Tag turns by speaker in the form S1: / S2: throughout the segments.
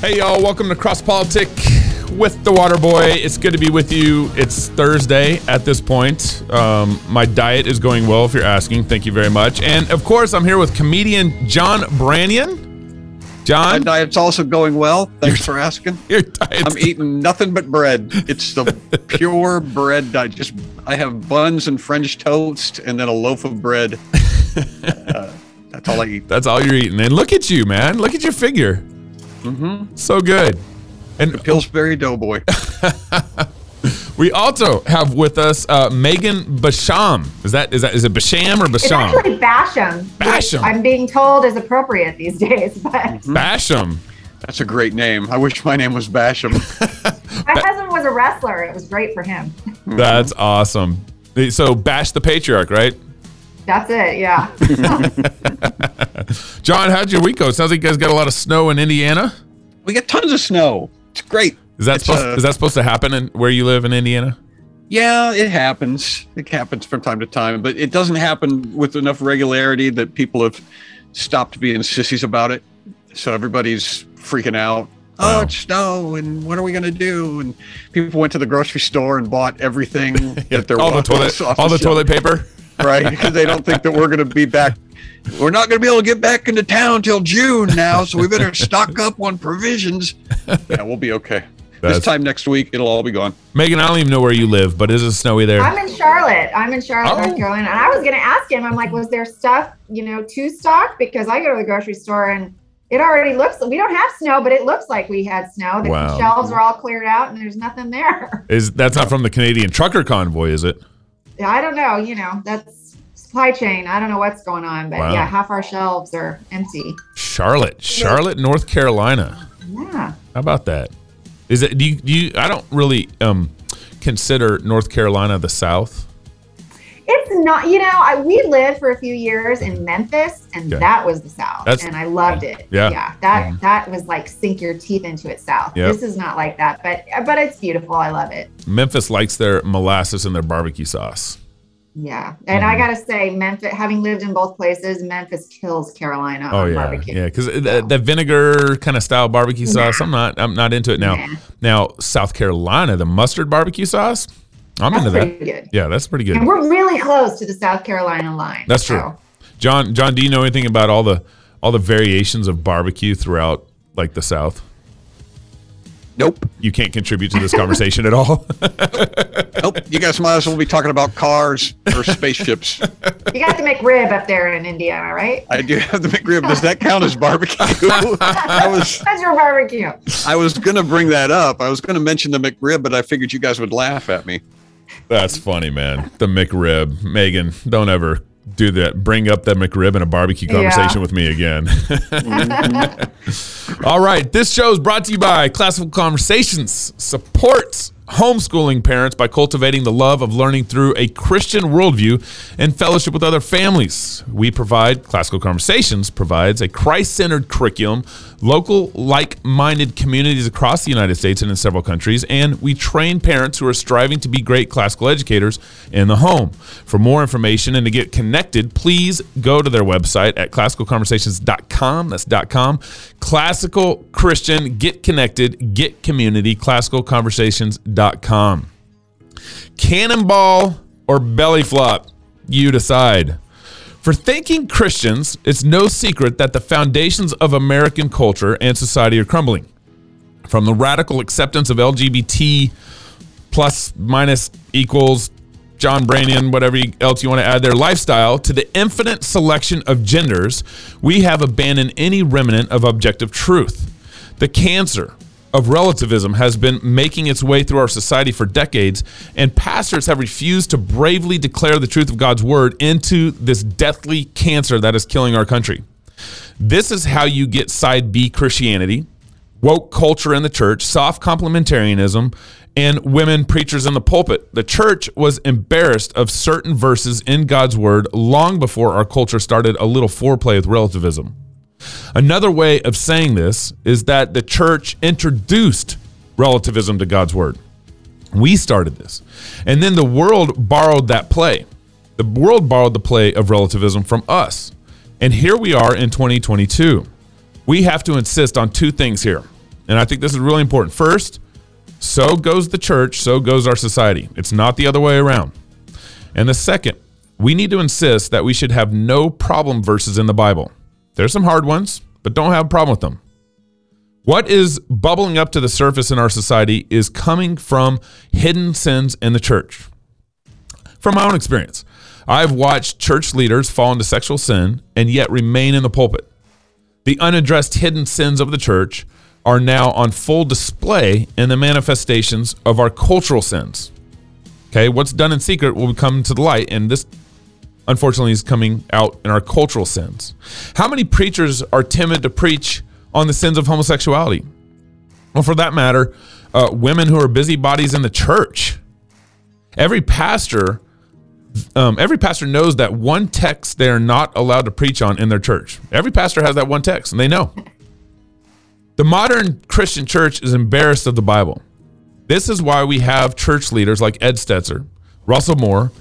S1: Hey, y'all, welcome to Cross Politic with the Water Boy. It's good to be with you. It's Thursday at this point. Um, my diet is going well, if you're asking. Thank you very much. And of course, I'm here with comedian John.
S2: My
S1: John,
S2: diet's also going well. Thanks for asking.
S1: your diet's
S2: I'm eating nothing but bread. It's the pure bread diet. Just I have buns and French toast, and then a loaf of bread. Uh, that's all I eat.
S1: That's all you're eating. And look at you, man. Look at your figure.
S2: Mm-hmm.
S1: So good. And
S2: Pillsbury Doughboy.
S1: we also have with us uh, Megan Basham. Is that is that is it Basham or Basham?
S3: It's
S1: Basham?
S3: actually Basham.
S1: Basham.
S3: I'm being told is appropriate these days, but
S1: Basham.
S2: That's a great name. I wish my name was Basham.
S3: my husband was a wrestler. It was great for him.
S1: That's awesome. So bash the patriarch, right?
S3: That's it. Yeah.
S1: John, how'd your week go? Sounds like you guys got a lot of snow in Indiana.
S2: We get tons of snow. It's great.
S1: Is that
S2: It's,
S1: supposed,
S2: uh,
S1: is that supposed to happen in where you live in Indiana?
S2: Yeah, it happens. It happens from time to time, but it doesn't happen with enough regularity that people have stopped being sissies about it. So everybody's freaking out.
S1: Wow.
S2: Oh, it's snow, and what are we gonna do? And people went to the grocery store and bought everything that there
S1: all the
S2: was
S1: toilet,
S2: off
S1: all the
S2: shelf,
S1: toilet paper.
S2: Right? Because they don't think that we're gonna be back. We're not gonna be able to get back into town till June now, so we better stock up on provisions. Yeah, we'll be okay.
S1: That's-
S2: This time next week, it'll all be gone.
S1: Megan, I don't even know where you live, but is it snowy there?
S3: I'm in Charlotte. I'm in Charlotte,
S1: Oh.
S3: North Carolina. And I was going to ask him, I'm like, was there stuff, you know, to stock? Because I go to the grocery store and it already looks, we don't have snow, but it looks like we had snow. The
S1: Wow.
S3: shelves are all cleared out and there's nothing there.
S1: Is that's not from the Canadian trucker convoy, is it?
S3: I don't know. You know, that's supply chain. I don't know what's going on, but
S1: Wow.
S3: yeah, half our shelves are empty.
S1: Charlotte, Charlotte, North Carolina.
S3: Yeah.
S1: How about that? Is it? Do you? Do you I don't really um consider North Carolina the South.
S3: It's not, you know, I, we lived for a few years in Memphis, and
S1: Yeah.
S3: that was the South,
S1: That's-
S3: and I loved it.
S1: Yeah.
S3: yeah, that that was like sink your teeth into it South.
S1: Yep.
S3: This is not like that, but but it's beautiful. I love it.
S1: Memphis likes their molasses and their barbecue sauce.
S3: Yeah, and
S1: Mm-hmm.
S3: I gotta say, Memphis, having lived in both places, Memphis kills Carolina
S1: Oh
S3: on
S1: yeah,
S3: barbecue.
S1: yeah, because the, the vinegar kind of style barbecue sauce, I'm not, I'm not into it now.
S3: Nah.
S1: Now South Carolina, the mustard barbecue sauce, I'm
S3: That's
S1: into that.
S3: pretty good.
S1: Yeah, that's pretty good.
S3: And we're really close to the South Carolina line.
S1: That's true.
S3: so-
S1: John, John, do you know anything about all the all the variations of barbecue throughout like the South?
S2: Nope.
S1: You can't contribute to this conversation at all.
S2: Nope. You guys might as well be talking about cars or spaceships.
S3: You got the McRib up there in Indiana, right?
S2: I do have the McRib. Does that count as barbecue? I was
S3: That's your barbecue.
S2: I was gonna bring that up. I was gonna mention the McRib, but I figured you guys would laugh at me.
S1: That's funny, man. The McRib, Megan. Don't ever do that. Bring up that McRib in a barbecue conversation
S3: Yeah.
S1: with me again. All right. This show is brought to you by Classical Conversations. Supports homeschooling parents by cultivating the love of learning through a Christian worldview and fellowship with other families. We provide Classical Conversations provides a Christ-centered curriculum, local like-minded communities across the United States and in several countries, and we train parents who are striving to be great classical educators in the home. For more information and to get connected, please go to their website at classicalconversations.com. That's .com. Classical Christian, get connected, get community, classicalconversations.com. Cannonball or belly flop, you decide. For thinking Christians, it's no secret that the foundations of American culture and society are crumbling. From the radical acceptance of LGBT plus minus equals John Branyan, whatever else you want to add their lifestyle, to the infinite selection of genders, we have abandoned any remnant of objective truth. The cancer of relativism has been making its way through our society for decades, and pastors have refused to bravely declare the truth of God's word into this deathly cancer that is killing our country. This is how you get side B Christianity, woke culture in the church, soft complementarianism, and women preachers in the pulpit. The church was embarrassed of certain verses in God's word long before our culture started a little foreplay with relativism. Another way of saying this is that the church introduced relativism to God's word. We started this. And then the world borrowed that play. The world borrowed the play of relativism from us. And here we are in 2022. We have to insist on two things here and I think this is really important. First, so goes the church, so goes our society. It's not the other way around. And the second, we need to insist that we should have no problem verses in the Bible. There's some hard ones, but don't have a problem with them. What is bubbling up to the surface in our society is coming from hidden sins in the church. From my own experience, I've watched church leaders fall into sexual sin and yet remain in the pulpit. The unaddressed hidden sins of the church are now on full display in the manifestations of our cultural sins. Okay, what's done in secret will come to the light, and this unfortunately is coming out in our cultural sins. How many preachers are timid to preach on the sins of homosexuality? Well, for that matter, uh, women who are busybodies in the church. Every pastor, um, every pastor knows that one text they are not allowed to preach on in their church. Every pastor has that one text, and they know. The modern Christian church is embarrassed of the Bible. This is why we have church leaders like Ed Stetzer, Russell Moore,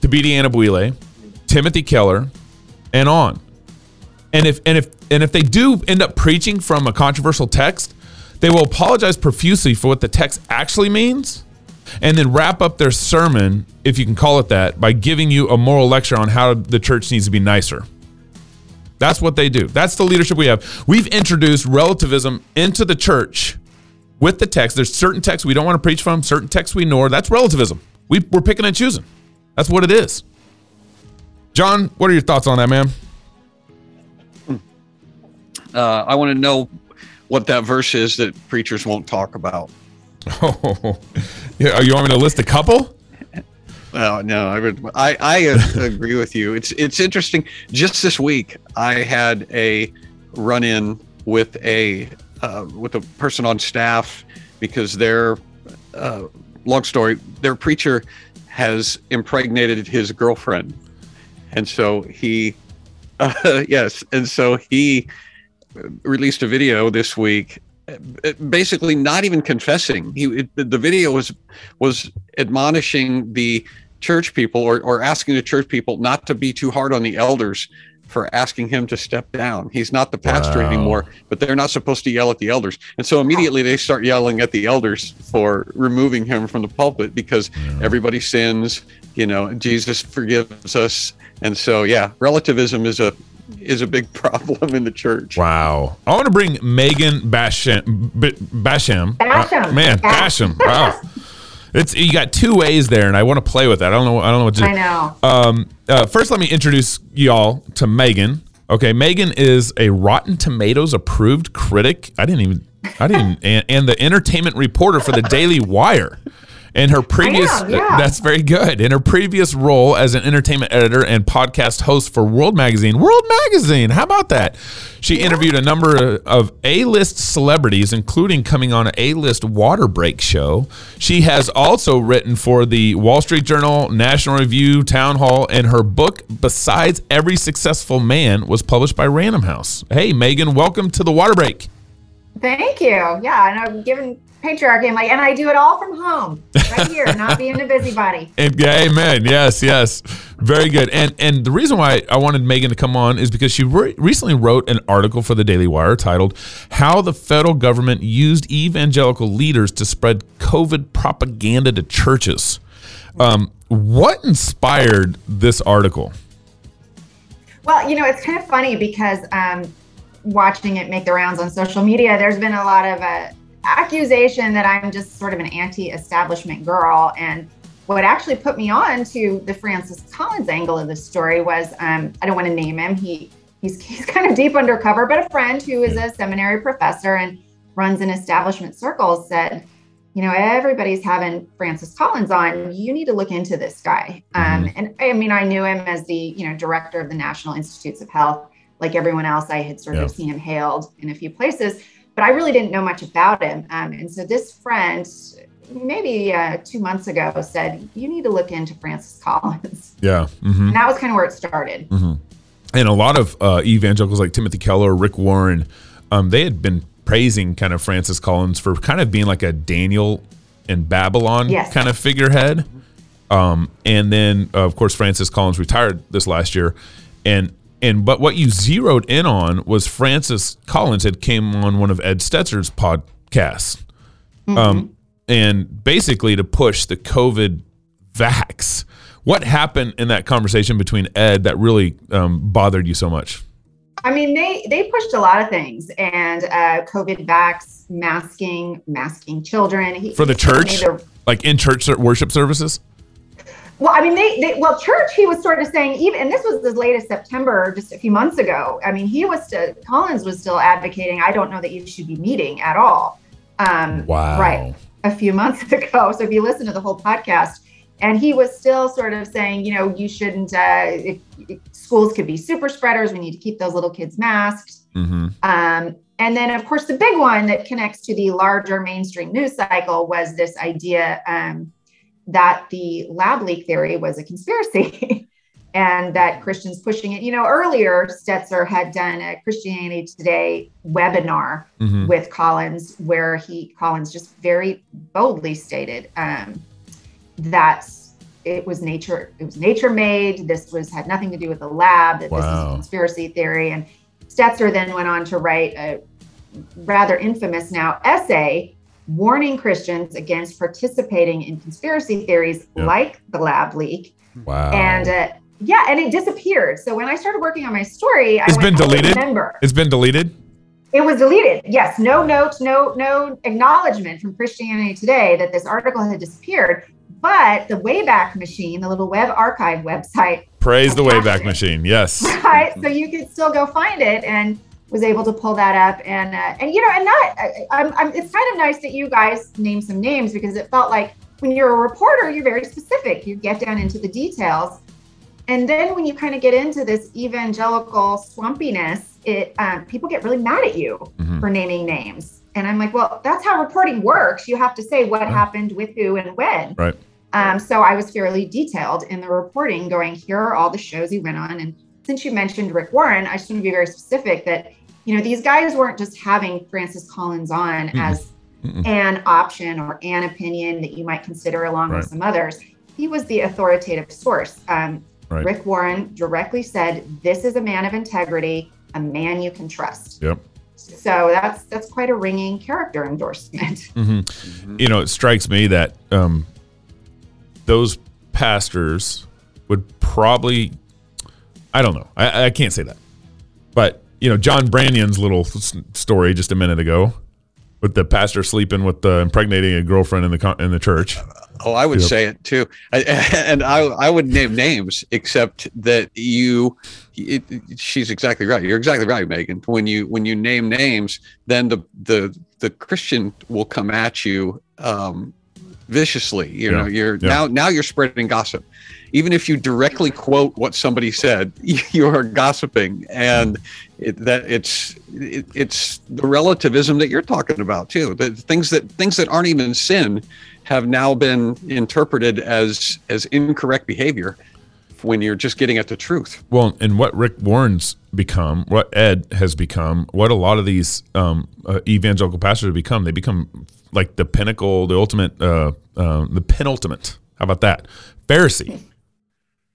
S1: Thabiti Anyabwile, Timothy Keller, and on. And if and if and if they do end up preaching from a controversial text, they will apologize profusely for what the text actually means, and then wrap up their sermon, if you can call it that, by giving you a moral lecture on how the church needs to be nicer. That's what they do. That's the leadership we have. We've introduced relativism into the church with the text. There's certain texts we don't want to preach from, certain texts we ignore. That's relativism. We, we're picking and choosing. That's what it is. John, what are your thoughts on that, man?
S2: Uh, I want to know what that verse is that preachers won't talk about.
S1: Oh, yeah. You want me to list a couple?
S2: Well, no, I would. I I agree with you. It's it's interesting. Just this week, I had a run in with a uh, with a person on staff because their uh, long story. Their preacher has impregnated his girlfriend, and so he uh, yes, and so he released a video this week basically not even confessing. He it, the video was was admonishing the church people or, or asking the church people not to be too hard on the elders for asking him to step down. He's not the pastor wow. anymore, but they're not supposed to yell at the elders. And so immediately they start yelling at the elders for removing him from the pulpit because yeah. everybody sins, you know, Jesus forgives us. And so yeah, relativism is a is a big problem in the church.
S1: Wow. I want to bring Megan Basham. Basham.
S3: Basham.
S1: Uh, man, Basham. Wow. It's you got two ways there, and I want to play with that. I don't know. I don't know what to. do.
S3: I know.
S1: Um, uh, first, let me introduce y'all to Megan. Okay, Megan is a Rotten Tomatoes approved critic. I didn't even. I didn't. and, and the entertainment reporter for the Daily Wire. In her previous,
S3: am, yeah.
S1: that's very good. In her previous role as an entertainment editor and podcast host for World Magazine, World Magazine, how about that? She yeah. interviewed a number of A-list celebrities, including coming on an A-list water break show. She has also written for the Wall Street Journal, National Review, Town Hall, and her book, Besides Every Successful Man, was published by Random House. Hey, Megan, welcome to the water break.
S3: Thank you. Yeah, and I'm giving patriarchy. I'm like, and I do it all from home, right here, not being a busybody.
S1: Amen. Yes, yes, very good. And and the reason why I wanted Megan to come on is because she re- recently wrote an article for the Daily Wire titled "How the Federal Government Used Evangelical Leaders to Spread COVID Propaganda to Churches." Um, what inspired this article?
S3: Well, you know, it's kind of funny because um, watching it make the rounds on social media, there's been a lot of uh, accusation that I'm just sort of an anti-establishment girl. And what actually put me on to the Francis Collins angle of the story was um, I don't want to name him. He he's he's kind of deep undercover, but a friend who is a seminary professor and runs in establishment circles said, you know, everybody's having Francis Collins on. You need to look into this guy. Um, mm-hmm. and I mean, I knew him as the you know director of the National Institutes of Health. Like everyone else, I had sort of seen him hailed in a few places but I really didn't know much about him. Um, and so this friend, maybe uh, two months ago, said, You need to look into Francis Collins.
S1: Yeah. Mm-hmm.
S3: And that was kind of where it started.
S1: Mm-hmm. And a lot of uh, evangelicals like Timothy Keller, Rick Warren, um, they had been praising kind of Francis Collins for kind of being like a Daniel in Babylon
S3: yes.
S1: kind of figurehead. Um, and then, uh, of course, Francis Collins retired this last year. And And but what you zeroed in on was Francis Collins had came on one of Ed Stetzer's podcasts, um, and basically to push the COVID vax. What happened in that conversation between Ed that really um, bothered you so much?
S3: I mean, they they pushed a lot of things, and uh, COVID vax, masking, masking children he,
S1: For the church? Like in church worship services?
S3: Well, I mean, they, they well, church. He was sort of saying even, and this was as late as September, just a few months ago. I mean, he was still Collins was still advocating. I don't know that you should be meeting at all. Um,
S1: Wow.
S3: Right. A few months ago. So if you listen to the whole podcast, and he was still sort of saying, you know, you shouldn't. Uh, if, if schools could be super spreaders. We need to keep those little kids masked.
S1: Mm-hmm.
S3: Um, and then, of course, the big one that connects to the larger mainstream news cycle was this idea um, that the lab leak theory was a conspiracy and that Christians pushing it. You know, earlier, Stetzer had done a Christianity Today webinar
S1: Mm-hmm.
S3: with Collins where he, Collins just very boldly stated um, that it was nature, it was nature made. This was had nothing to do with the lab, that this is a conspiracy theory. And Stetzer then went on to write a rather infamous now essay warning Christians against participating in conspiracy theories
S1: Yep.
S3: like the lab leak.
S1: Wow.
S3: And uh, yeah, and it disappeared. So when I started working on my story, I
S1: It's
S3: went,
S1: been
S3: "Oh,
S1: deleted?
S3: Remember,
S1: it's been deleted?
S3: it was deleted. Yes, no note, no no acknowledgement from Christianity Today that this article had disappeared. But the Wayback Machine, the little web archive website,
S1: Praise the Wayback. Machine. Yes.
S3: right? So you could still go find it and was able to pull that up and uh, and you know and not I, I'm, I'm, it's kind of nice that you guys name some names because it felt like when you're a reporter you're very specific you get down into the details and then when you kind of get into this evangelical swampiness it um, people get really mad at you
S1: Mhm.
S3: for naming names and i'm like well that's how reporting works you have to say what
S1: Right.
S3: happened with who and when
S1: Right.
S3: um, so I was fairly detailed in the reporting, going, here are all the shows he went on. And since you mentioned Rick Warren, I just want to be very specific that, you know, these guys weren't just having Francis Collins on
S1: Mm-mm.
S3: as
S1: Mm-mm.
S3: an option or an opinion that you might consider along
S1: Right.
S3: with some others. He was the authoritative source. Um,
S1: Right.
S3: Rick Warren directly said, this is a man of integrity, a man you can trust.
S1: Yep.
S3: So that's that's quite a ringing character endorsement.
S1: hmm You know, it strikes me that um, those pastors would probably, I don't know, I, I can't say that, but you know, John Branyan's little story just a minute ago with the pastor sleeping with the impregnating a girlfriend in the in the church.
S2: Oh, I would
S1: Yep.
S2: say it too, I, and I I would name names, except that you, it, she's exactly right. You're exactly right, Megan. When you when you name names, then the the the Christian will come at you um, viciously. You know, you're
S1: Yeah.
S2: now now you're spreading gossip. Even if you directly quote what somebody said, you are gossiping, and it, that it's it, it's the relativism that you're talking about too. The things that things that aren't even sin have now been interpreted as as incorrect behavior when you're just getting at the truth.
S1: Well, and what Rick Warren's become, what Ed has become, what a lot of these um, uh, evangelical pastors have become, they become like the pinnacle, the ultimate, uh, uh, the penultimate. How about that? Pharisee,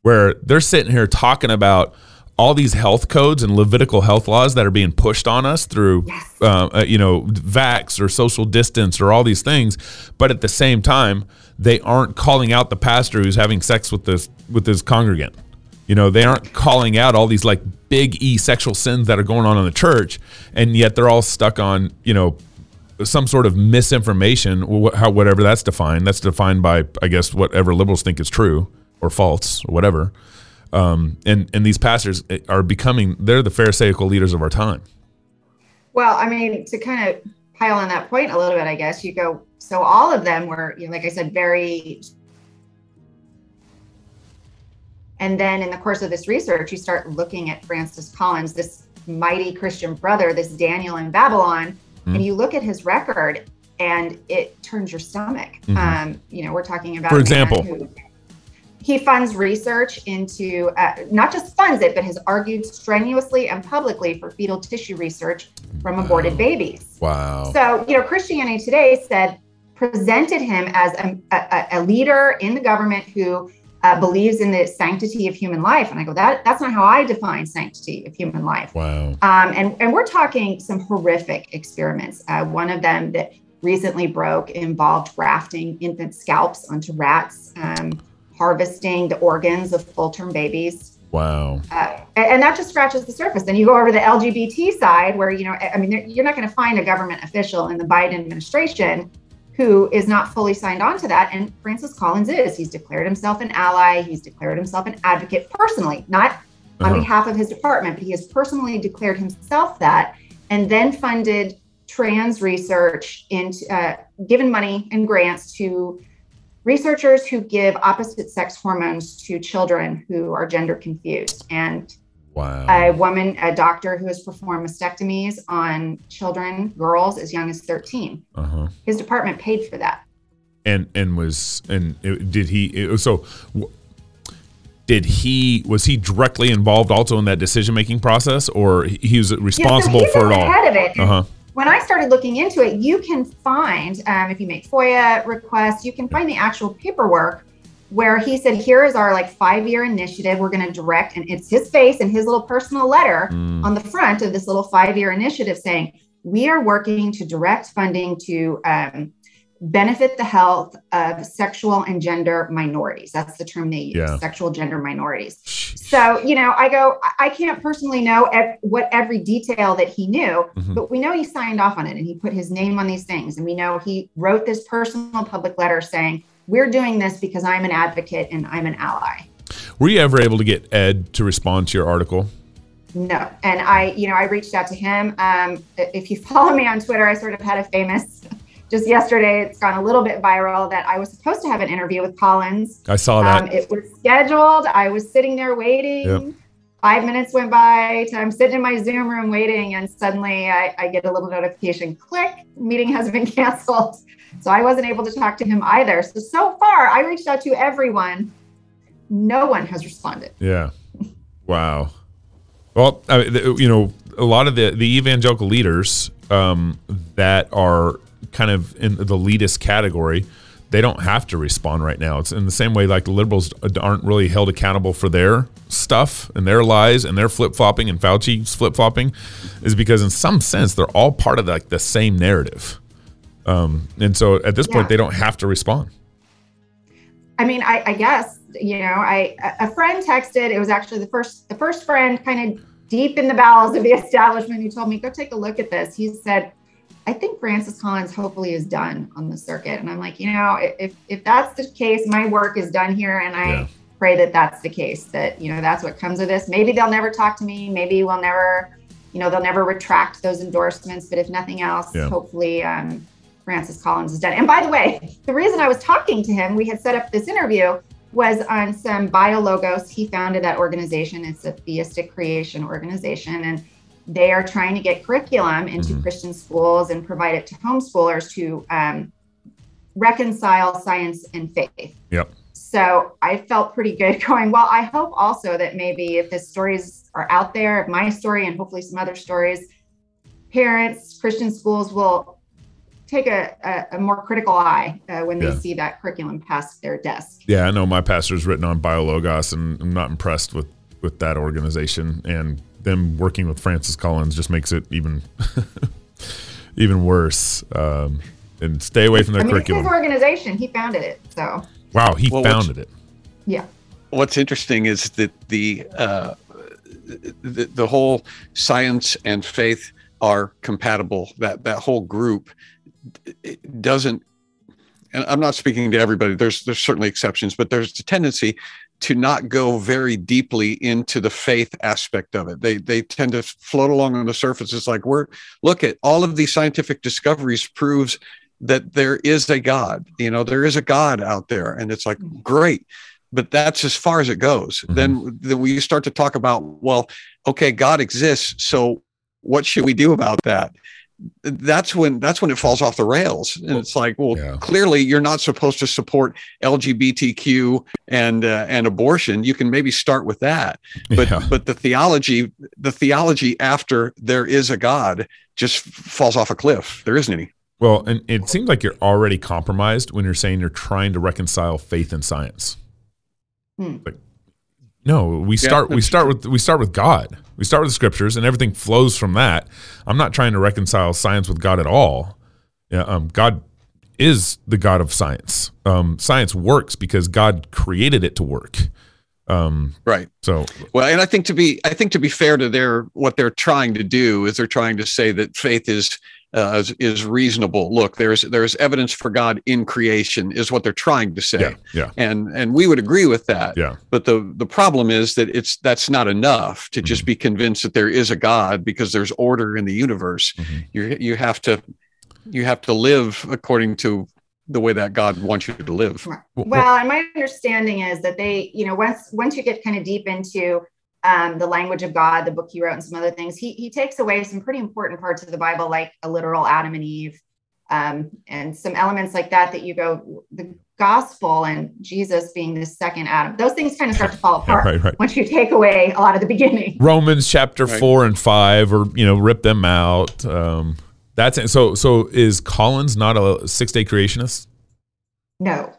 S1: where they're sitting here talking about all these health codes and Levitical health laws that are being pushed on us through,
S3: Yes.
S1: uh, uh, you know, vax or social distance or all these things, but at the same time, they aren't calling out the pastor who's having sex with this with his congregant. You know, they aren't calling out all these like big E sexual sins that are going on in the church, and yet they're all stuck on you know some sort of misinformation, wh- how whatever that's defined. That's defined by I guess whatever liberals think is true or false or whatever. Um, and and these pastors eh, are becoming they're the pharisaical leaders of our time.
S3: Well, I mean, to kind of pile on that point a little bit, I guess you go. So all of them were, you know, like I said, very. And then in the course of this research, you start looking at Francis Collins, this mighty Christian brother, this Daniel in Babylon,
S1: Mhm.
S3: and you look at his record, and it turns your stomach.
S1: Mhm.
S3: Um, you know, we're talking about
S1: For example?
S3: who- he funds research into uh, not just funds it, but has argued strenuously and publicly for fetal tissue research from aborted
S1: Wow.
S3: babies.
S1: Wow.
S3: So, you know, Christianity Today said presented him as a, a, a leader in the government who uh, believes in the sanctity of human life. And I go, that that's not how I define sanctity of human life.
S1: Wow.
S3: Um, and, and we're talking some horrific experiments. Uh, one of them that recently broke involved grafting infant scalps onto rats, um, harvesting the organs of full term babies.
S1: Wow.
S3: Uh, and, that just scratches the surface. Then you go over to the LGBT side, where, you know, I mean, you're not going to find a government official in the Biden administration who is not fully signed on to that. And Francis Collins is. He's declared himself an ally. He's declared himself an advocate personally, not on
S1: Uh-huh.
S3: behalf of his department, but he has personally declared himself that and then funded trans research into uh, given money and grants to researchers who give opposite sex hormones to children who are gender confused. And
S1: Wow.
S3: a woman a doctor who has performed mastectomies on children girls as young as 13
S1: uh-huh.
S3: his department paid for that.
S1: And and was and it, did he it, so w- did he was he directly involved also in that decision making process or he was responsible
S3: yeah, so
S1: for it all?
S3: head of it.
S1: Uh-huh
S3: when I started looking into it, you can find, um, if you make FOIA requests, you can find the actual paperwork where he said, here is our like five year initiative. We're going to direct, and it's his face and his little personal letter
S1: Mm.
S3: on the front of this little five year initiative saying, we are working to direct funding to um, benefit the health of sexual and gender minorities. That's the term they use,
S1: Yeah.
S3: sexual gender minorities. So, you know, I go, I- can't personally know ev- what every detail that he knew,
S1: Mhm.
S3: but we know he signed off on it and he put his name on these things. And we know he wrote this personal public letter saying, we're doing this because I'm an advocate and I'm an ally.
S1: were you ever able to get ed to respond to your article
S3: No. And I, you know, I reached out to him. Um, if you follow me on Twitter, I sort of had a famous, just yesterday, it's gone a little bit viral that I was supposed to have an interview with Collins.
S1: i saw that
S3: Um, it was scheduled. I was sitting there waiting.
S1: Yep.
S3: Five minutes went by. I'm sitting in my Zoom room waiting, and suddenly I, I get a little notification click, meeting has been canceled. So I wasn't able to talk to him either. So, so far, I reached out to everyone. No one has responded.
S1: Yeah. Wow. Well, I mean, you know, a lot of the the evangelical leaders um, that are kind of in the elitist category, they don't have to respond right now. It's in the same way like the liberals aren't really held accountable for their stuff and their lies and their flip flopping and Fauci's flip flopping, is because in some sense they're all part of like the same narrative. Um, and so at this
S3: Yeah.
S1: point they don't have to respond.
S3: I mean, I, I guess you know, I a friend texted. It was actually the first the first friend, kind of deep in the bowels of the establishment, who told me, "Go take a look at this." He said, "I think Francis Collins hopefully is done on the circuit," and I'm like, you know, if if that's the case, my work is done here, and I
S1: Yeah.
S3: pray that that's the case. That you know, that's what comes of this. Maybe they'll never talk to me. Maybe we'll never, you know, they'll never retract those endorsements. But if nothing else,
S1: Yeah.
S3: hopefully. um Francis Collins is done. And by the way, the reason I was talking to him, we had set up this interview, was on some BioLogos. He founded that organization. It's a theistic creation organization, and they are trying to get curriculum into
S1: Mhm.
S3: Christian schools and provide it to homeschoolers to um, reconcile science and faith.
S1: Yep.
S3: So I felt pretty good going, well, I hope also that maybe if the stories are out there, if my story and hopefully some other stories, parents, Christian schools will take a, a, a more critical eye uh, when they
S1: Yeah.
S3: see that curriculum pass their desk.
S1: Yeah, I know my pastor's written on BioLogos, and I'm not impressed with with that organization. And them working with Francis Collins just makes it even even worse. Um, and stay away from their
S3: I mean, it's his organization. He founded it. So,
S1: Wow, he
S2: Well,
S1: founded it.
S3: yeah.
S2: what's interesting is that the, uh, the the whole science and faith are compatible. That that whole group it doesn't. And I'm not speaking to everybody. There's there's certainly exceptions, but there's a tendency to not go very deeply into the faith aspect of it. They they tend to float along on the surface. It's like we're look at all of these scientific discoveries proves that there is a God. You know, there is a God out there, and it's like great but that's as far as it goes.
S1: Mhm.
S2: Then, then we start to talk about, well, okay, God exists, so what should we do about that? That's when that's when it falls off the rails, and it's like, well,
S1: Yeah.
S2: clearly you're not supposed to support LGBTQ and uh, and abortion. You can maybe start with that, but
S1: yeah.
S2: but the theology, the theology after there is a God, just falls off a cliff. There isn't any.
S1: Well, and it seems like you're already compromised when you're saying you're trying to reconcile faith and science.
S3: Hmm.
S1: Like, no, we start we
S2: that's
S1: start with we start with God. We start with the scriptures, and everything flows from that. I'm not trying to reconcile science with God at all. Yeah, um, God is the God of science. Um, science works because God created it to work. Um,
S2: Right.
S1: so
S2: Well, and I think to be I think to be fair to their what they're trying to do is they're trying to say that faith is uh, is, is reasonable. Look, there's there's evidence for God in creation is what they're trying to say.
S1: yeah, yeah,
S2: And and we would agree with that.
S1: yeah,
S2: But the the problem is that it's that's not enough to
S1: Mm-hmm.
S2: just be convinced that there is a God because there's order in the universe.
S1: Mhm.
S2: You you have to you have to live according to the way that God wants you to live.
S1: Well-
S3: Well, and my understanding is that they, you know, once once you get kind of deep into um, the language of God, the book he wrote, and some other things, he he takes away some pretty important parts of the Bible, like a literal Adam and Eve, um, and some elements like that. That you go, the gospel and Jesus being the second Adam, those things kind of start to fall
S1: yeah,
S3: apart
S1: right, right.
S3: once you take away a lot of the beginning.
S1: Romans chapter
S2: Right.
S1: four and five, or you know, rip them out. Um, that's it. So, so is Collins not a six day creationist?
S3: No,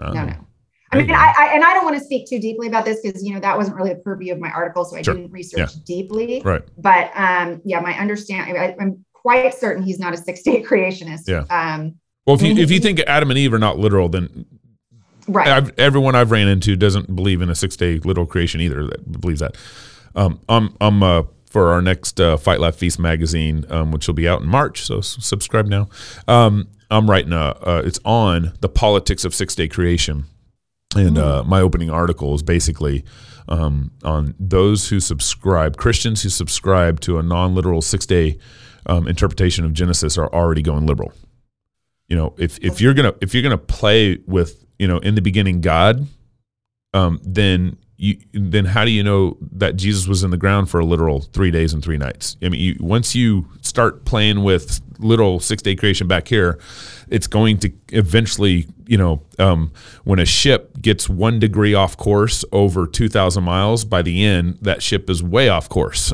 S1: Um,
S3: no, no. I mean. I, I and I don't want to speak too deeply about this because you know that wasn't really the purview of my article, so I
S1: Sure.
S3: didn't research deeply.
S1: Right.
S3: But um, yeah, my understanding, I, I'm quite certain he's not a six day creationist.
S1: Yeah.
S3: Um,
S1: Well, if you if you think Adam and Eve are not literal, then
S3: right.
S1: I've, everyone I've ran into doesn't believe in a six day literal creation either. That believes that. Um, I'm I'm uh, for our next uh, Fight Laugh Feast magazine, um, which will be out in March. So subscribe now. Um, I'm writing a. Uh, it's on the politics of six day creation, and uh, my opening article is basically um, on those who subscribe, Christians who subscribe to a non literal six day um, interpretation of Genesis are already going liberal. You know, if if you're gonna if you're gonna play with you know in the beginning God, um, then you then how do you know that Jesus was in the ground for a literal three days and three nights? I mean, you, once you start playing with little six day creation back here, it's going to eventually, you know, um, when a ship gets one degree off course over two thousand miles, by the end that ship is way off course.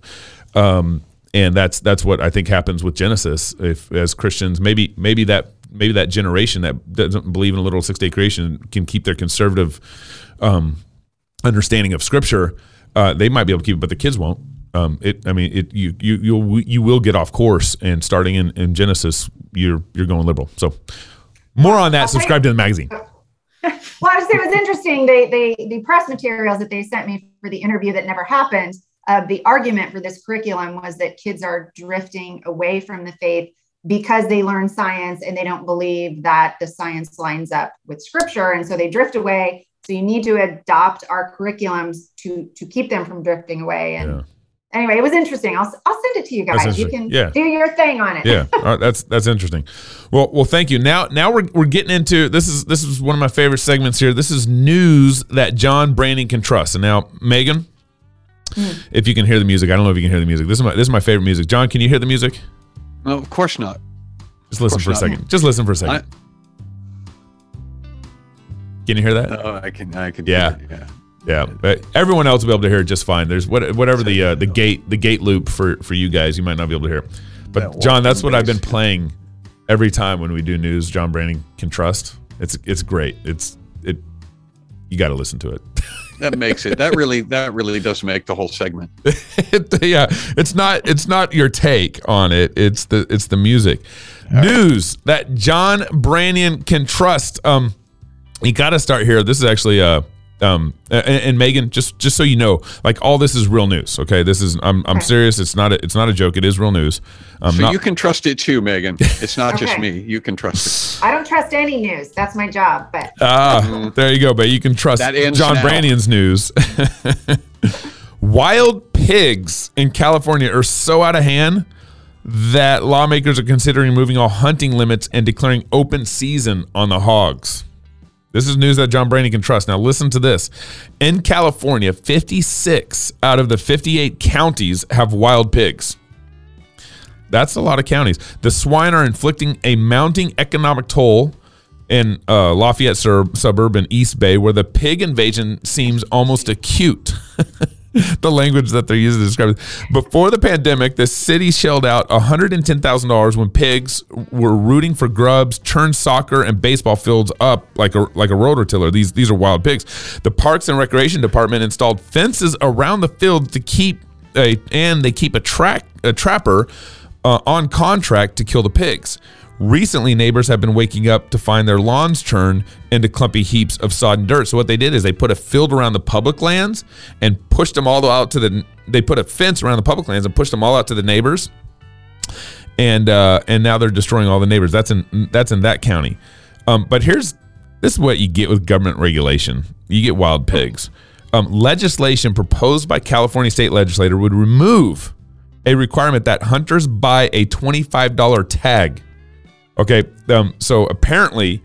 S1: um, and that's that's what I think happens with Genesis. If as Christians, maybe maybe that maybe that generation that doesn't believe in a literal six day creation can keep their conservative um, understanding of Scripture. Uh, they might be able to keep it, but the kids won't. Um, it, I mean, it you you you you will get off course, and starting in, in Genesis, you're you're going liberal. So more on that. Subscribe to the magazine.
S3: well, I was it was interesting. They they the press materials that they sent me for the interview that never happened. Uh, the argument for this curriculum was that kids are drifting away from the faith because they learn science and they don't believe that the science lines up with scripture, and so they drift away. So you need to adopt our curriculums to to keep them from drifting away. And
S1: Yeah.
S3: anyway, it was interesting. I'll I'll send it to you guys. You can
S1: Yeah.
S3: do your thing on it.
S1: yeah, all right, that's that's interesting. Well, well, thank you. Now, now we're we're getting into this is this is one of my favorite segments here. This is news that John Branyan can trust. And now, Megan,
S3: Hmm.
S1: if you can hear the music, I don't know if you can hear the music. This is my this is my favorite music. John, can you hear the music?
S2: No, of course not.
S1: Just listen
S2: course
S1: for a
S2: not.
S1: second. Just listen for a second. Can you hear that?
S2: Oh, I can. I can.
S1: Yeah.
S2: it, yeah.
S1: Yeah, but everyone else will be able to hear it just fine. There's what, whatever the uh, the gate the gate loop for for you guys, you might not be able to hear. But
S2: That
S1: John, that's what I've been playing every time when we do news. John Branyan can trust. It's it's great. It's it. You got to listen to it.
S2: That makes it. That really. That really does make the whole segment.
S1: It- yeah, it's not it's not your take on it. It's the it's the music. News that John Branyan can trust. Um, you got to start here. This is actually uh um and, and Megan, just just so you know, like all this is real news. Okay, this is I'm I'm
S3: Okay.
S1: serious. It's not a, it's not a joke. It is real news. Um,
S2: So
S1: not,
S2: you can trust it too, Megan. It's not just me. You can trust
S3: I don't trust any news. That's my job. But
S1: Ah, there you go. But you can trust
S2: That
S1: John
S2: now.
S1: Branyan's news. Wild pigs in California are so out of hand that lawmakers are considering moving all hunting limits and declaring open season on the hogs. This is news that John Branyan can trust. Now, listen to this. In California, 56 out of the 58 counties have wild pigs. That's a lot of counties. The swine are inflicting a mounting economic toll in uh, Lafayette sur- suburb in East Bay, where the pig invasion seems almost acute. the language that they're using to describe it. Before the pandemic, the city shelled out $110,000 when pigs were rooting for grubs, turned soccer and baseball fields up like a like a rototiller. These these are wild pigs. The Parks and Recreation Department installed fences around the field to keep a and they keep a track a trapper uh, on contract to kill the pigs. Recently, neighbors have been waking up to find their lawns turned into clumpy heaps of sodden dirt. So what they did is they put a field around the public lands and pushed them all out to the. They put a fence around the public lands and pushed them all out to the neighbors. And uh, and now they're destroying all the neighbors. That's in that's in that county. Um, but here's this is what you get with government regulation. You get wild pigs. Um, legislation proposed by California state legislator would remove a requirement that hunters buy a $25 tag Okay, um, so apparently,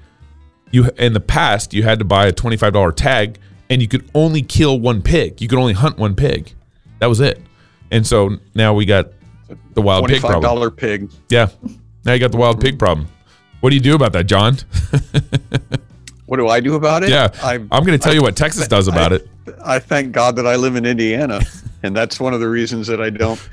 S1: you in the past you had to buy a twenty five dollar tag, and you could only kill one pig. You could only hunt one pig. That was it. And so now we got the wild pig problem.
S2: Dollar pig.
S1: Yeah, now you got the wild pig problem. What do you do about that, John?
S2: what do I do about it?
S1: Yeah, I, am going to tell I, you what Texas does about
S2: I,
S1: it.
S2: I thank God that I live in Indiana, and that's one of the reasons that I don't.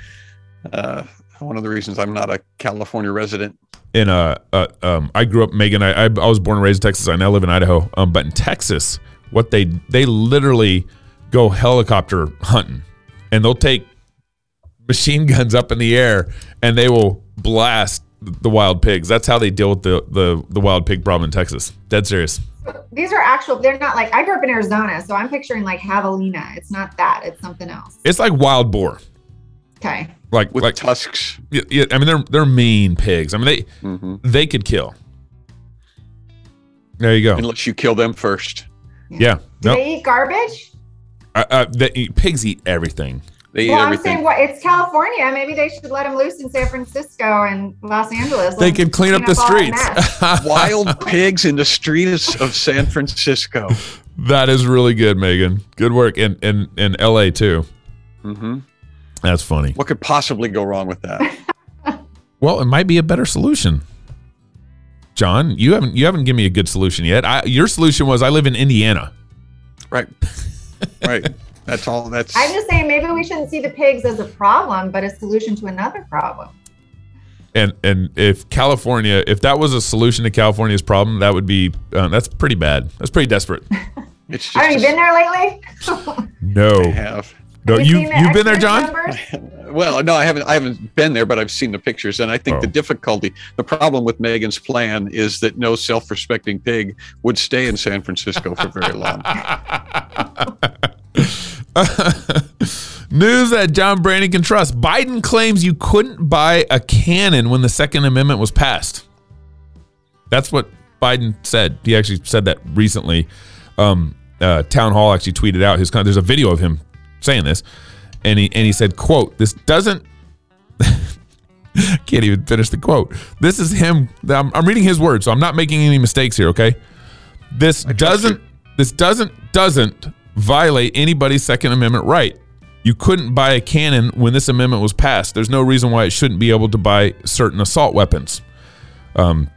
S2: Uh, one of the reasons I'm not a California resident
S1: in a, uh, um, I grew up, Megan. I, I, I was born and raised in Texas. I now live in Idaho. Um, but in Texas, what they they literally go helicopter hunting, and they'll take machine guns up in the air, and they will blast the wild pigs. That's how they deal with the the the wild pig problem in Texas. Dead serious.
S3: These are actual. They're not like I grew up in Arizona, so I'm picturing like javelina. It's not that. It's something else.
S1: It's like wild boar.
S3: Okay
S1: like
S2: with
S1: like,
S2: tusks.
S1: Yeah, yeah, I mean they're they're mean pigs. I mean they mm-hmm. they could kill. There you go.
S2: Unless you kill them first.
S1: Yeah.
S3: Do nope. they eat garbage?
S1: Uh, uh, they eat, pigs eat everything.
S2: They
S3: well,
S2: I'm
S3: saying what it's California. Maybe they should let them loose in San Francisco and Los Angeles.
S1: They can clean up the streets.
S2: Wild pigs in the streets of San Francisco.
S1: That is really good, Megan. Good work in in in L.A. too.
S2: Mm-hmm.
S1: That's funny.
S2: What could possibly go wrong with that?
S1: well, it might be a better solution. John, you haven't you haven't given me a good solution yet. I, your solution was I live in Indiana.
S2: Right. right. That's all. That's.
S3: I'm just saying maybe we shouldn't see the pigs as a problem, but a solution to another problem.
S1: And and if California, if that was a solution to California's problem, that would be uh, that's pretty bad. That's pretty desperate.
S3: It's just have you been there lately?
S1: no.
S2: I have.
S1: No, you you have been there, John?
S2: well, no, I haven't. I haven't been there, but I've seen the pictures, and I think oh. the difficulty, the problem with Megan's plan is that no self-respecting pig would stay in San Francisco for very long.
S1: News that John Branyan can trust. Biden claims you couldn't buy a cannon when the Second Amendment was passed. That's what Biden said. He actually said that recently. Um, uh, Town Hall actually tweeted out his. There's a video of him saying this, and he and he said, "quote This doesn't." can't even finish the quote. This is him. I'm, I'm, reading his words, so I'm not making any mistakes here. Okay, this doesn't. This doesn't doesn't violate anybody's Second Amendment right. You couldn't buy a cannon when this amendment was passed. There's no reason why it shouldn't be able to buy certain assault weapons. Um,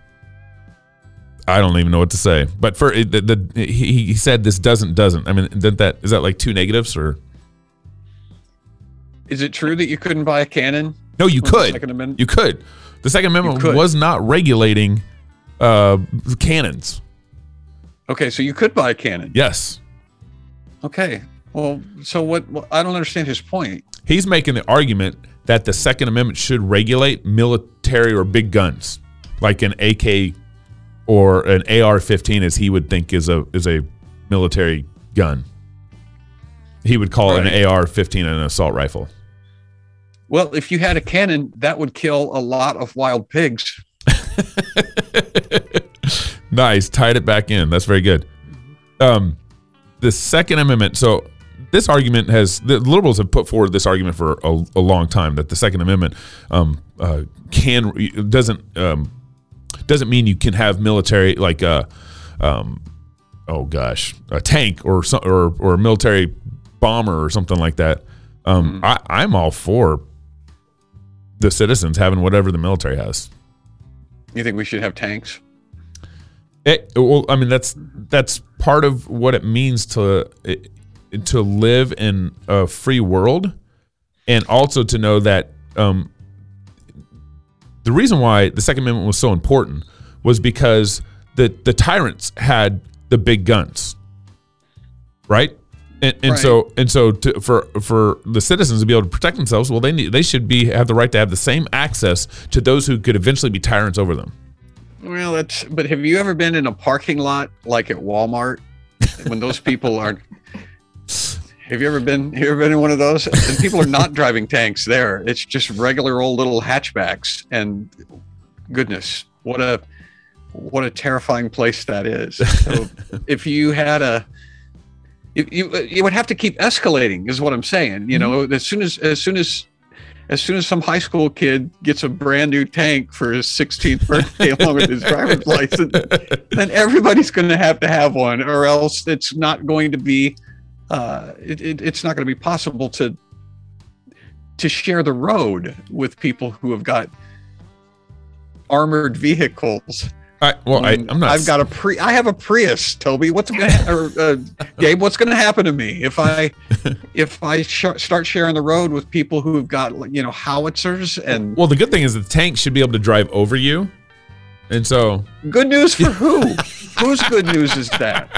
S1: I don't even know what to say. But for the, the he, he said this doesn't doesn't. I mean, that that is that like two negatives or?
S2: Is it true that you couldn't buy a cannon?
S1: No, you could. Second Amendment? You could. The Second Amendment was not regulating uh, cannons.
S2: Okay, so you could buy a cannon.
S1: Yes.
S2: Okay. Well, so what? Well, I don't understand his point.
S1: He's making the argument that the Second Amendment should regulate military or big guns, like an AK or an AR-15, as he would think is a is a military gun. He would call right. an AR-15 an assault rifle.
S2: Well, if you had a cannon, that would kill a lot of wild pigs.
S1: nice, tied it back in. That's very good. Um, the Second Amendment. So this argument has the liberals have put forward this argument for a, a long time that the Second Amendment um, uh, can doesn't um, doesn't mean you can have military like a uh, um, oh gosh a tank or or or a military bomber or something like that. Um, mm-hmm. I, I'm all for the citizens having whatever the military has.
S2: You think we should have tanks?
S1: It, well, I mean that's that's part of what it means to. It, to live in a free world, and also to know that um, the reason why the Second Amendment was so important was because the the tyrants had the big guns, right? And, and
S2: Right.
S1: so and so to, for for the citizens to be able to protect themselves, well, they need they should be have the right to have the same access to those who could eventually be tyrants over them.
S2: Well, that's. But have you ever been in a parking lot like at Walmart when those people are? Have you ever been? Have you ever been in one of those? And people are not driving tanks there. It's just regular old little hatchbacks. And goodness, what a what a terrifying place that is. So if you had a you, you you would have to keep escalating is what i'm saying you know as soon as as soon as as soon as some high school kid gets a brand new tank for his 16th birthday along with his driver's license then everybody's going to have to have one or else it's not going to be uh, it, it, it's not going to be possible to to share the road with people who have got armored vehicles
S1: I, well, I, I'm not.
S2: I've got a pre. I have a Prius, Toby. What's going to or, uh, Gabe? What's going to happen to me if I if I sh- start sharing the road with people who've got you know howitzers and
S1: Well, the good thing is the tank should be able to drive over you, and so
S2: good news for who? Whose good news is that?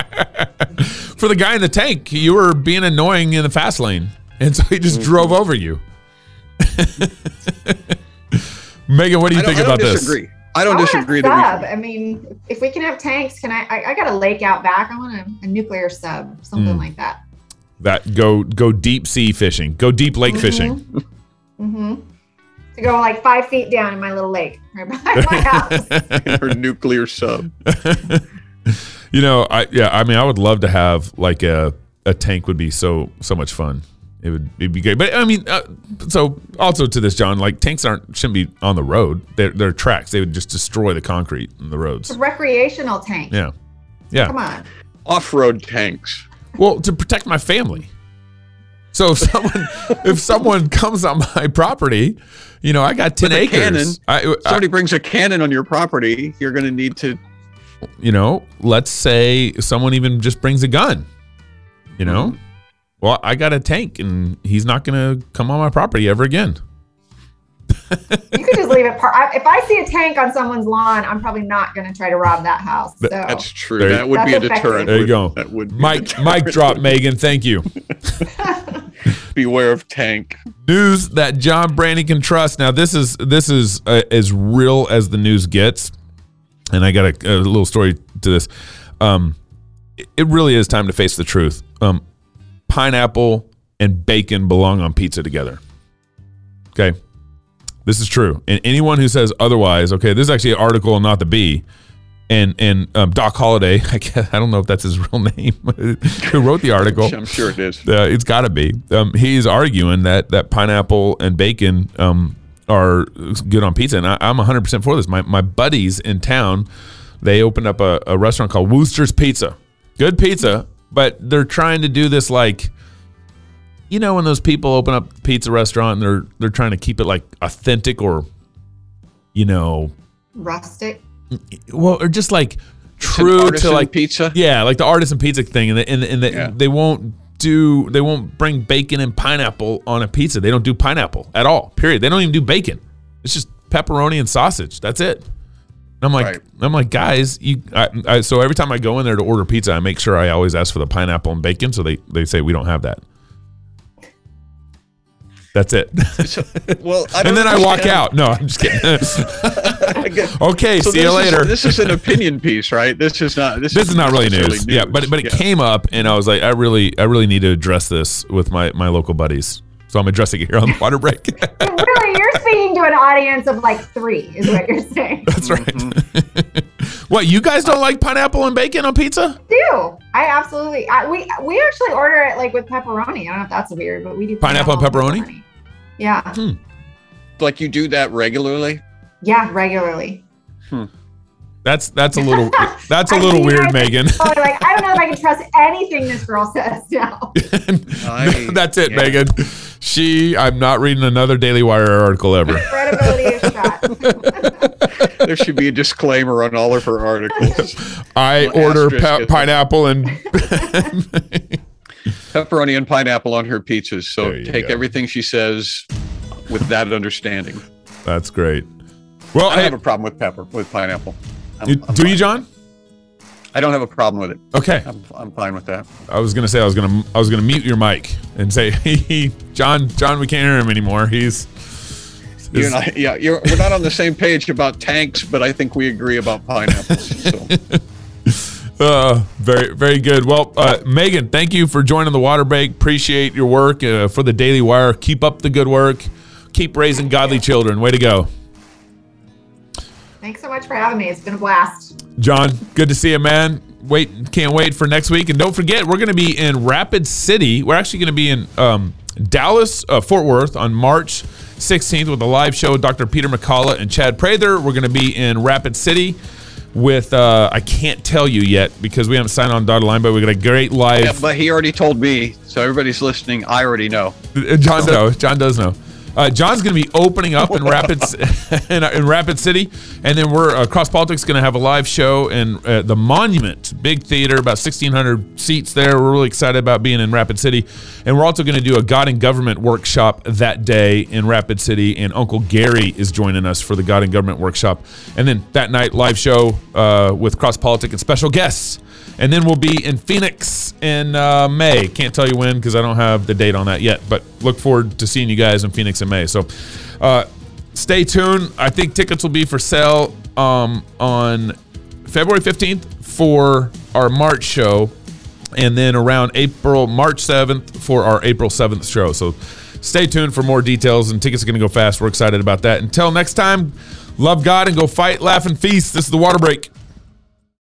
S1: for the guy in the tank, you were being annoying in the fast lane, and so he just drove over you. Megan, what do you think about this?
S2: Disagree. I don't
S3: I want a
S2: disagree
S3: sub.
S2: that
S3: I mean, if we can have tanks, can I? I, I got a lake out back. I want a, a nuclear sub, something
S1: Mm.
S3: like that.
S1: That go go deep sea fishing, go deep lake fishing.
S3: Mm-hmm. To go like five feet down in my little lake right behind my house.
S2: we or nuclear sub.
S1: you know, I yeah, I mean, I would love to have like a a tank would be so so much fun. It would it'd be great. But I mean, uh, so also to this, John, like tanks aren't shouldn't be on the road. They're they're tracks. They would just destroy the concrete in the roads.
S3: It's a recreational tank.
S1: Yeah, yeah.
S3: Come on.
S2: Off-road tanks.
S1: Well, to protect my family. So if someone if someone comes on my property, you know, I got ten
S2: With
S1: acres.
S2: cannon,
S1: I, I-
S2: Somebody brings a cannon on your property. You're going to need to.
S1: you know, let's say someone even just brings a gun. You know,
S2: Mm-hmm.
S1: Well, I got a tank, and he's not going to come on my property ever again.
S3: You could just leave it. Par- I, if I see a tank on someone's lawn, I'm probably not going to try to rob that house. So
S2: That's true.
S1: There
S2: that would be a
S3: effective.
S2: deterrent.
S1: There you go.
S2: That would be
S1: Mike. Mike, drop Megan. Thank you.
S2: Beware of tank.
S1: news that John Branyan can trust. Now this is this is uh, as real as the news gets, and I got a, a little story to this. Um, it- it really is time to face the truth. Um, pineapple and bacon belong on pizza together. Okay, this is true, and anyone who says otherwise, okay, this is actually an article, not the Bee. And and um, Doc Holliday, I guess, I don't know if that's his real name, who wrote the article.
S2: I'm sure it is.
S1: Uh, it's got to be. Um, he's arguing that that pineapple and bacon um, are good on pizza, and I, I'm 100 percent for this. My my buddies in town, they opened up a, a restaurant called Wooster's Pizza. Good pizza, but they're trying to do this like, you know, when those people open up a pizza restaurant and they're they're trying to keep it like authentic or, you know,
S3: rustic.
S1: well, or just like true to like
S2: pizza.
S1: yeah, like the artisan pizza thing, and the, and the, and the,
S2: Yeah.
S1: they won't do they won't bring bacon and pineapple on a pizza. They don't do pineapple at all. Period. They don't even do bacon. It's just pepperoni and sausage. That's it. And I'm like,
S2: Right.
S1: I'm like, guys, you. I, I, so every time I go in there to order pizza, I make sure I always ask for the pineapple and bacon. So they they say we don't have that. That's it.
S2: Well, I don't
S1: and then I walk out. No, I'm just kidding. Okay,
S2: So
S1: see you
S2: this is-
S1: later.
S2: this is an opinion piece, right? This is not. This,
S1: this is not really
S2: necessarily
S1: news. Yeah, but but it
S2: Yeah.
S1: came up, and I was like, I really, I really need to address this with my my local buddies. So I'm addressing it here on the water break.
S3: Really, you're speaking to an audience of like three, is what you're saying.
S1: That's right.
S2: Mm-hmm.
S1: what you guys don't uh, like pineapple and bacon on pizza?
S3: do I absolutely? I, we we actually order it like with pepperoni. I don't know if that's weird, but we do
S1: Pineapple and pepperoni?
S3: Yeah, hmm.
S2: like you do that regularly.
S3: yeah, regularly. Hmm.
S1: That's that's a little that's a
S3: I
S1: little weird,
S3: that.
S1: Megan.
S3: Oh, like I don't know if I can trust anything this girl says now.
S2: I-
S1: that's it,
S2: yeah.
S1: Megan. She, I'm not reading another Daily Wire article ever.
S3: Credibility is shot.
S2: There should be a disclaimer on all of her articles.
S1: I
S2: Well,
S1: order pa- pineapple and
S2: pepperoni and pineapple on her pizzas. So take
S1: go.
S2: everything she says with that understanding.
S1: That's great. Well,
S2: I don't have a problem with pepper with pineapple. I'm-
S1: you-
S2: I'm
S1: do you. John?
S2: I don't have a problem with it.
S1: Okay.
S2: I'm, I'm fine with that.
S1: I was gonna say I was gonna I was gonna mute your mic and say, hey, John, John, we can't hear him anymore. He's
S2: You
S1: his-
S2: and I, yeah, you're, we're not on the same page about tanks, but I think we agree about pineapples. So.
S1: Uh, very, very good. Well, uh, Megan, thank you for joining the water break. Appreciate your work uh, for the Daily Wire. Keep up the good work. Keep raising godly children. Way to go,
S3: Thanks so much for having me. It's been a blast.
S1: John. Good to see you, man. Wait, can't wait for next week. And don't forget, we're going to be in Rapid City. We're actually going to be in um, Dallas, uh, Fort Worth on March 16th with a live show. with Dr. Peter McCullough and Chad Prather. We're going to be in Rapid City with uh, I can't tell you yet because we haven't signed on dotted line, but we got a great live.
S2: Yeah, but he already told me, so everybody's listening. I already know.
S1: John knows. John does know. Uh, John's going to be opening up in Rapid in, in Rapid City, and then we're uh, Cross Politics going to have a live show in uh, the Monument, big theater, about sixteen hundred seats there. We're really excited about being in Rapid City, and we're also going to do a God and Government workshop that day in Rapid City, and Uncle Gary is joining us for the God and Government workshop, and then that night live show uh, with Cross Politics and special guests. And then we'll be in Phoenix in uh, May. Can't tell you when because I don't have the date on that yet, but look forward to seeing you guys in Phoenix in May. So uh, stay tuned. I think tickets will be for sale um, on February 15th for our March show, and then around April, March 7th for our April 7th show. So stay tuned for more details, and tickets are going to go fast. We're excited about that. Until next time, love God and go fight, laugh, and feast. This is the water break.